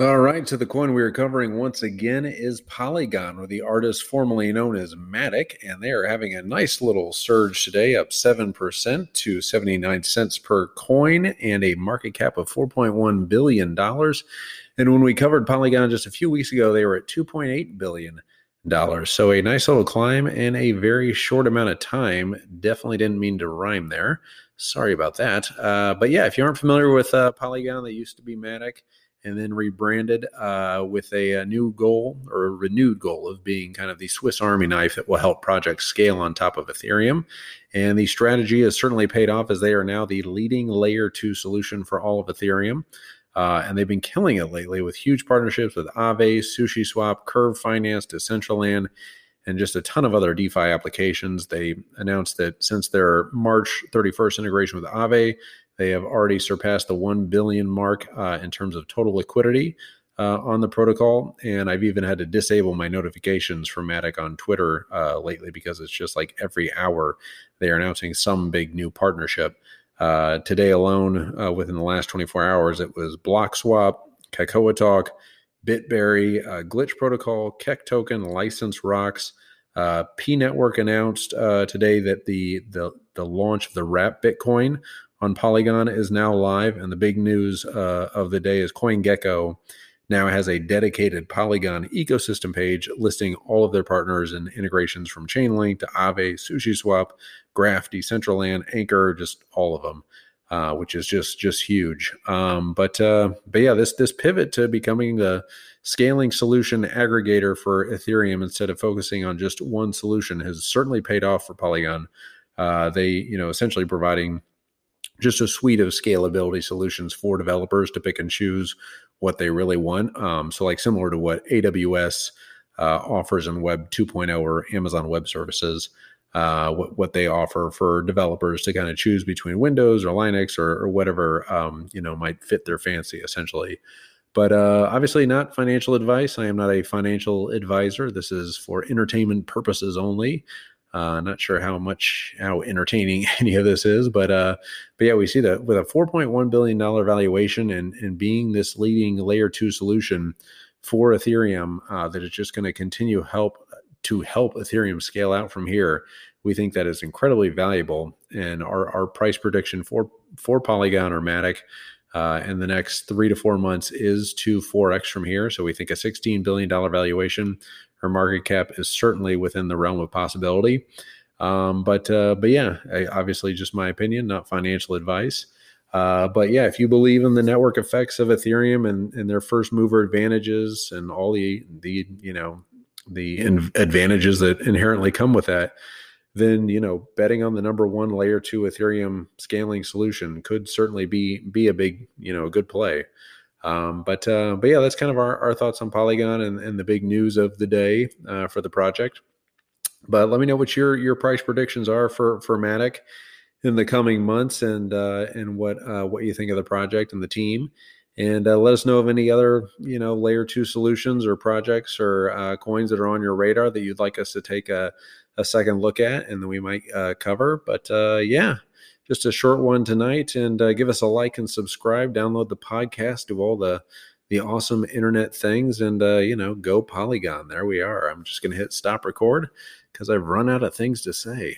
All right, so the coin we are covering once again is Polygon, or the artist formerly known as Matic, and they are having a nice little surge today, up 7% to 79 cents per coin and a market cap of $4.1 billion. And when we covered Polygon just a few weeks ago, they were at $2.8 billion. So a nice little climb in a very short amount of time. Definitely didn't mean to rhyme there. Sorry about that. Uh, but yeah, if you aren't familiar with uh, Polygon, they used to be Matic and then rebranded uh, with a, a, new goal or a renewed goal of being kind of the Swiss Army knife that will help projects scale on top of Ethereum. And the strategy has certainly paid off as they are now the leading layer two solution for all of Ethereum. Uh, and they've been killing it lately with huge partnerships with Aave, SushiSwap, Curve Finance, Decentraland, and just a ton of other DeFi applications. They announced that since their March 31st integration with Aave, they have already surpassed the 1 billion mark uh, in terms of total liquidity uh, on the protocol. And I've even had to disable my notifications from Matic on Twitter uh, lately because it's just like every hour they are announcing some big new partnership. Uh, today alone, uh, within the last 24 hours, it was BlockSwap, KakaoTalk, Bitberry, uh, Glitch Protocol, Keck Token, License Rocks. P Network announced today that the, the the launch of the Wrap Bitcoin on Polygon is now live, and the big news uh, of the day is CoinGecko now has a dedicated Polygon ecosystem page listing all of their partners and integrations from Chainlink to Aave, SushiSwap, Graph, Decentraland, Anchor, just all of them. Uh, which is just just huge. Um, but uh, but yeah, this this pivot to becoming the scaling solution aggregator for Ethereum instead of focusing on just one solution has certainly paid off for Polygon. Uh, they you know essentially providing just a suite of scalability solutions for developers to pick and choose what they really want. Um, so, like similar to what AWS uh, offers in Web 2.0 or Amazon Web Services, uh, what, what they offer for developers to kind of choose between Windows or Linux or, or whatever um, you know might fit their fancy, essentially. But uh, obviously, not financial advice. I am not a financial advisor. This is for entertainment purposes only. Uh, not sure how much how entertaining any of this is, but uh, but yeah, we see that with a 4.1 billion dollar valuation and and being this leading layer two solution for Ethereum, uh, that it's just going to continue help to help Ethereum scale out from here. We think that is incredibly valuable, and our our price prediction for for Polygon or Matic uh, in the next three to four months is to 4x from here. So we think a $16 billion valuation her market cap is certainly within the realm of possibility. Um, but uh, but yeah, I, obviously just my opinion, not financial advice. Uh, but yeah, if you believe in the network effects of Ethereum and, and their first mover advantages and all the the you know the advantages that inherently come with that, then you know betting on the number one layer two Ethereum scaling solution could certainly be be a big you know a good play. Um, but uh, but yeah, that's kind of our, our thoughts on Polygon and, and the big news of the day uh, for the project. But let me know what your your price predictions are for for Matic in the coming months, and uh, and what uh, what you think of the project and the team. And uh, let us know of any other you know layer two solutions or projects or uh, coins that are on your radar that you'd like us to take a, a second look at, and then we might cover. But yeah, just a short one tonight. And uh, give us a like and subscribe. Download the podcast. Do all the the awesome internet things, and uh, you know, go Polygon. There we are. I'm just going to hit stop record because I've run out of things to say.